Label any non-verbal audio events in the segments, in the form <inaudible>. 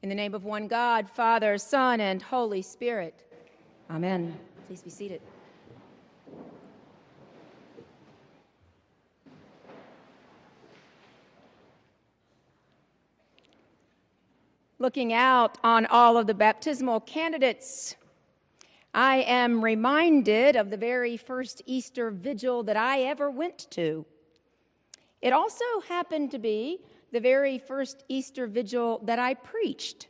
In the name of one God, Father, Son, and Holy Spirit. Amen. Please be seated. Looking out on all of the baptismal candidates, I am reminded of the very first Easter vigil that I ever went to. It also happened to be the very first Easter vigil that I preached.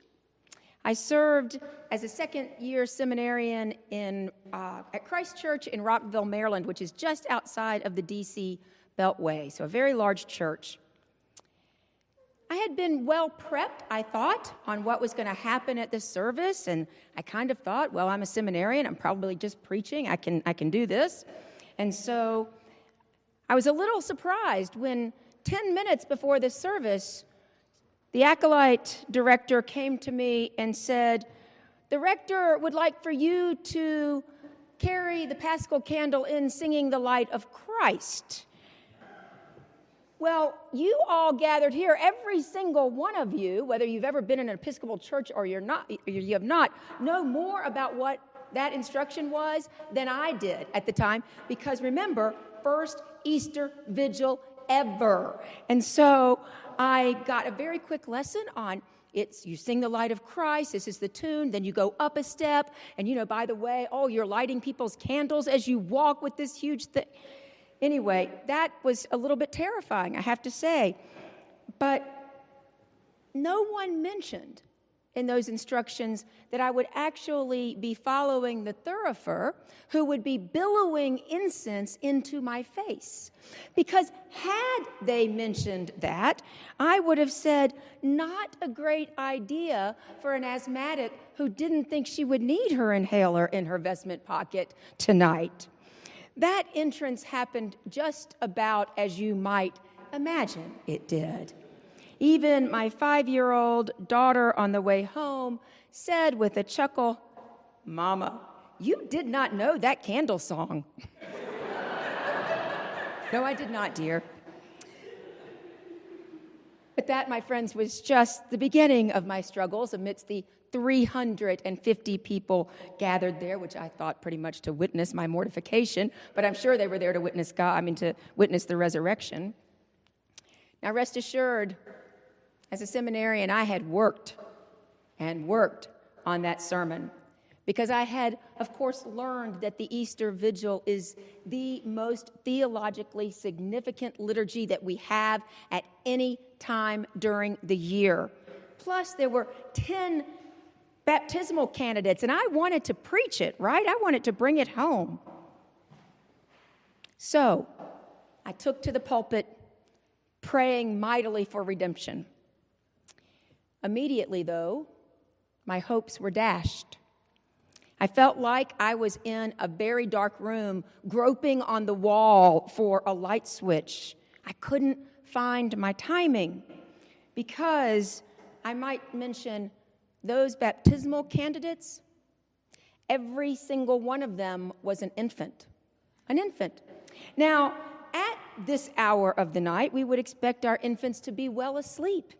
I served as a second year seminarian in, uh, at Christ Church in Rockville, Maryland, which is just outside of the DC Beltway, so a very large church. I had been well prepped, I thought, on what was going to happen at this service, and I kind of thought, well, I'm a seminarian, I'm probably just preaching, I can, I can do this. And so I was a little surprised when 10 minutes before the service, the acolyte director came to me and said, The rector would like for you to carry the paschal candle in singing the light of Christ. Well, you all gathered here, every single one of you, whether you've ever been in an Episcopal church or you're not, you have not, know more about what that instruction was than I did at the time. Because remember, first Easter vigil ever. And so I got a very quick lesson on it's you sing the light of Christ, this is the tune, then you go up a step, and you know, by the way, oh, you're lighting people's candles as you walk with this huge thing. Anyway, that was a little bit terrifying, I have to say. But no one mentioned in those instructions that I would actually be following the thurifer who would be billowing incense into my face. Because had they mentioned that, I would have said, not a great idea for an asthmatic who didn't think she would need her inhaler in her vestment pocket tonight. That entrance happened just about as you might imagine it did. Even my five year old daughter on the way home said with a chuckle, Mama, you did not know that candle song. <laughs> no, I did not, dear. But that, my friends, was just the beginning of my struggles amidst the 350 people gathered there, which I thought pretty much to witness my mortification, but I'm sure they were there to witness God, I mean, to witness the resurrection. Now, rest assured, as a seminarian, I had worked and worked on that sermon because I had, of course, learned that the Easter Vigil is the most theologically significant liturgy that we have at any time during the year. Plus, there were 10 baptismal candidates, and I wanted to preach it, right? I wanted to bring it home. So, I took to the pulpit praying mightily for redemption. Immediately, though, my hopes were dashed. I felt like I was in a very dark room, groping on the wall for a light switch. I couldn't find my timing because I might mention those baptismal candidates, every single one of them was an infant. An infant. Now, at this hour of the night, we would expect our infants to be well asleep.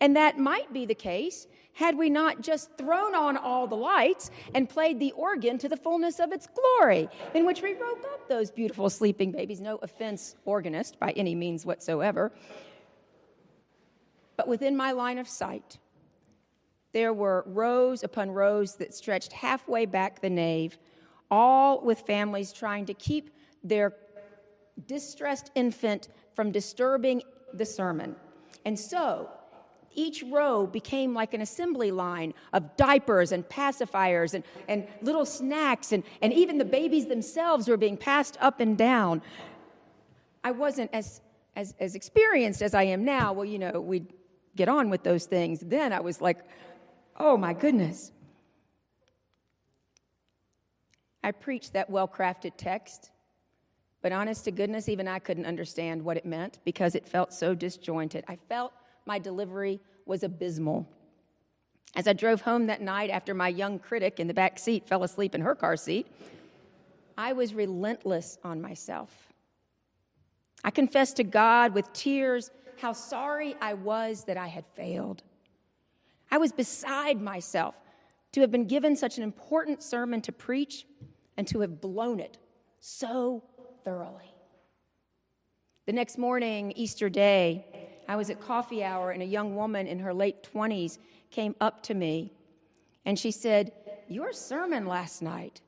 And that might be the case had we not just thrown on all the lights and played the organ to the fullness of its glory, in which we woke up those beautiful sleeping babies. No offense, organist, by any means whatsoever. But within my line of sight, there were rows upon rows that stretched halfway back the nave, all with families trying to keep their distressed infant from disturbing the sermon. And so, each row became like an assembly line of diapers and pacifiers and, and little snacks, and, and even the babies themselves were being passed up and down. I wasn't as, as, as experienced as I am now. Well, you know, we'd get on with those things. Then I was like, oh my goodness. I preached that well crafted text, but honest to goodness, even I couldn't understand what it meant because it felt so disjointed. I felt my delivery was abysmal. As I drove home that night after my young critic in the back seat fell asleep in her car seat, I was relentless on myself. I confessed to God with tears how sorry I was that I had failed. I was beside myself to have been given such an important sermon to preach and to have blown it so thoroughly. The next morning, Easter Day, I was at coffee hour and a young woman in her late 20s came up to me and she said, Your sermon last night.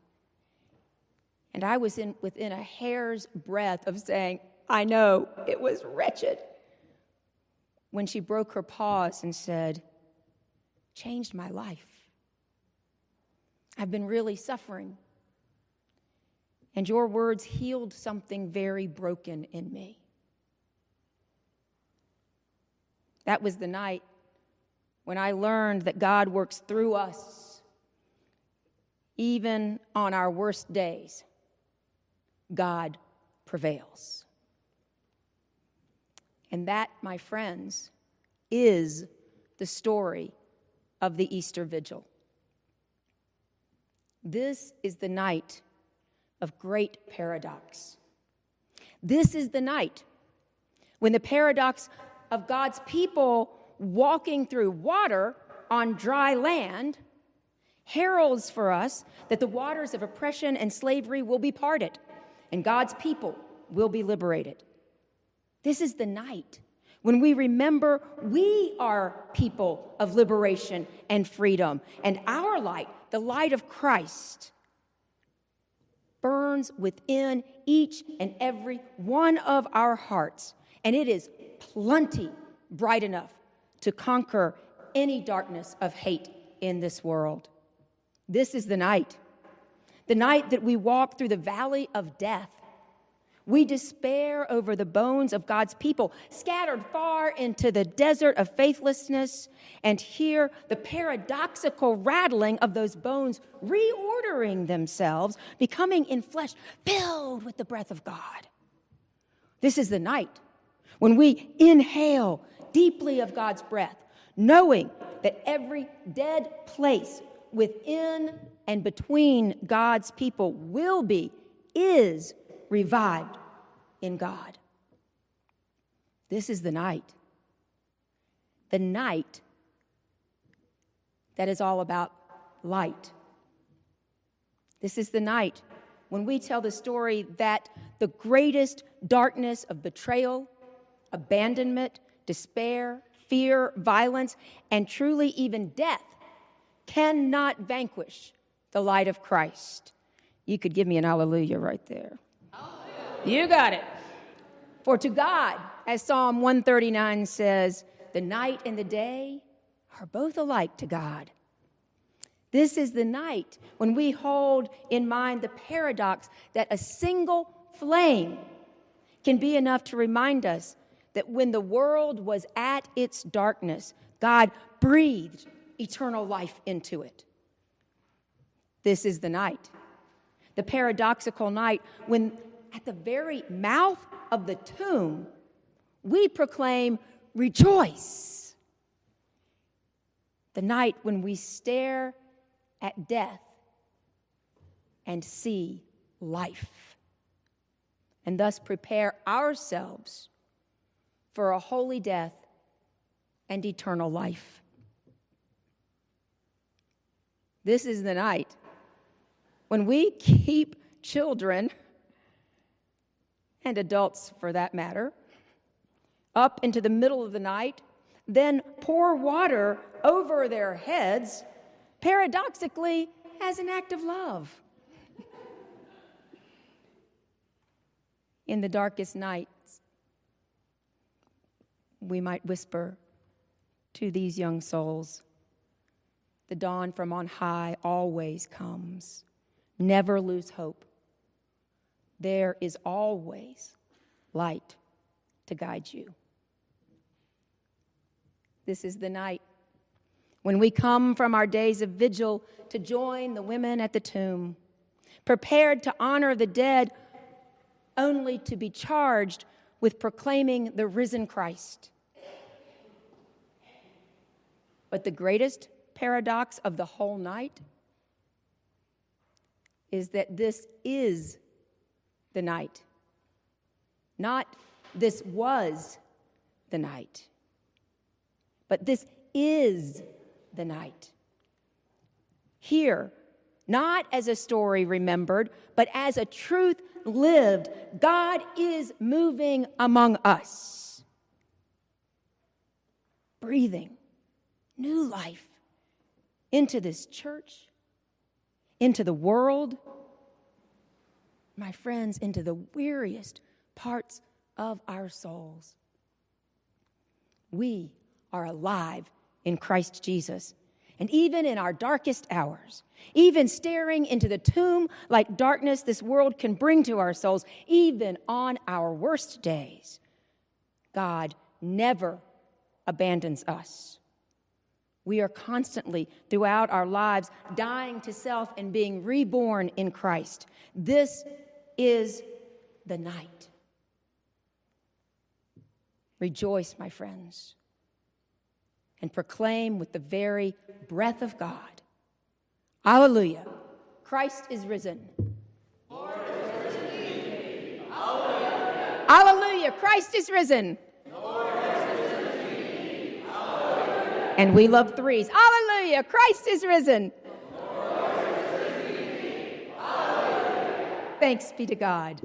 And I was in, within a hair's breadth of saying, I know, it was wretched. When she broke her pause and said, Changed my life. I've been really suffering. And your words healed something very broken in me. That was the night when I learned that God works through us, even on our worst days. God prevails. And that, my friends, is the story of the Easter Vigil. This is the night of great paradox. This is the night when the paradox of God's people walking through water on dry land heralds for us that the waters of oppression and slavery will be parted and God's people will be liberated. This is the night when we remember we are people of liberation and freedom, and our light, the light of Christ, burns within each and every one of our hearts, and it is plenty bright enough to conquer any darkness of hate in this world. This is the night, the night that we walk through the valley of death we despair over the bones of God's people scattered far into the desert of faithlessness and hear the paradoxical rattling of those bones reordering themselves, becoming in flesh filled with the breath of God. This is the night when we inhale deeply of God's breath, knowing that every dead place within and between God's people will be, is revived in God. This is the night. The night that is all about light. This is the night when we tell the story that the greatest darkness of betrayal, abandonment, despair, fear, violence, and truly even death cannot vanquish the light of Christ. You could give me an hallelujah right there. You got it. For to God, as Psalm 139 says, the night and the day are both alike to God. This is the night when we hold in mind the paradox that a single flame can be enough to remind us that when the world was at its darkness, God breathed eternal life into it. This is the night, the paradoxical night when at the very mouth of the tomb, we proclaim, Rejoice! The night when we stare at death and see life, and thus prepare ourselves for a holy death and eternal life. This is the night when we keep children and adults for that matter, up into the middle of the night, then pour water over their heads, paradoxically, as an act of love. In the darkest nights, we might whisper to these young souls the dawn from on high always comes. Never lose hope there is always light to guide you. This is the night when we come from our days of vigil to join the women at the tomb, prepared to honor the dead, only to be charged with proclaiming the risen Christ. But the greatest paradox of the whole night is that this is the night. Not this was the night, but this is the night. Here, not as a story remembered, but as a truth lived, God is moving among us, breathing new life into this church, into the world, my friends, into the weariest parts of our souls. We are alive in Christ Jesus. And even in our darkest hours, even staring into the tomb like darkness this world can bring to our souls, even on our worst days, God never abandons us. We are constantly, throughout our lives, dying to self and being reborn in Christ. This is the night. Rejoice, my friends, and proclaim with the very breath of God Alleluia! Christ is risen. Is risen Alleluia. Alleluia! Christ is risen. And we love threes. Hallelujah! Christ is risen. Thanks be to God.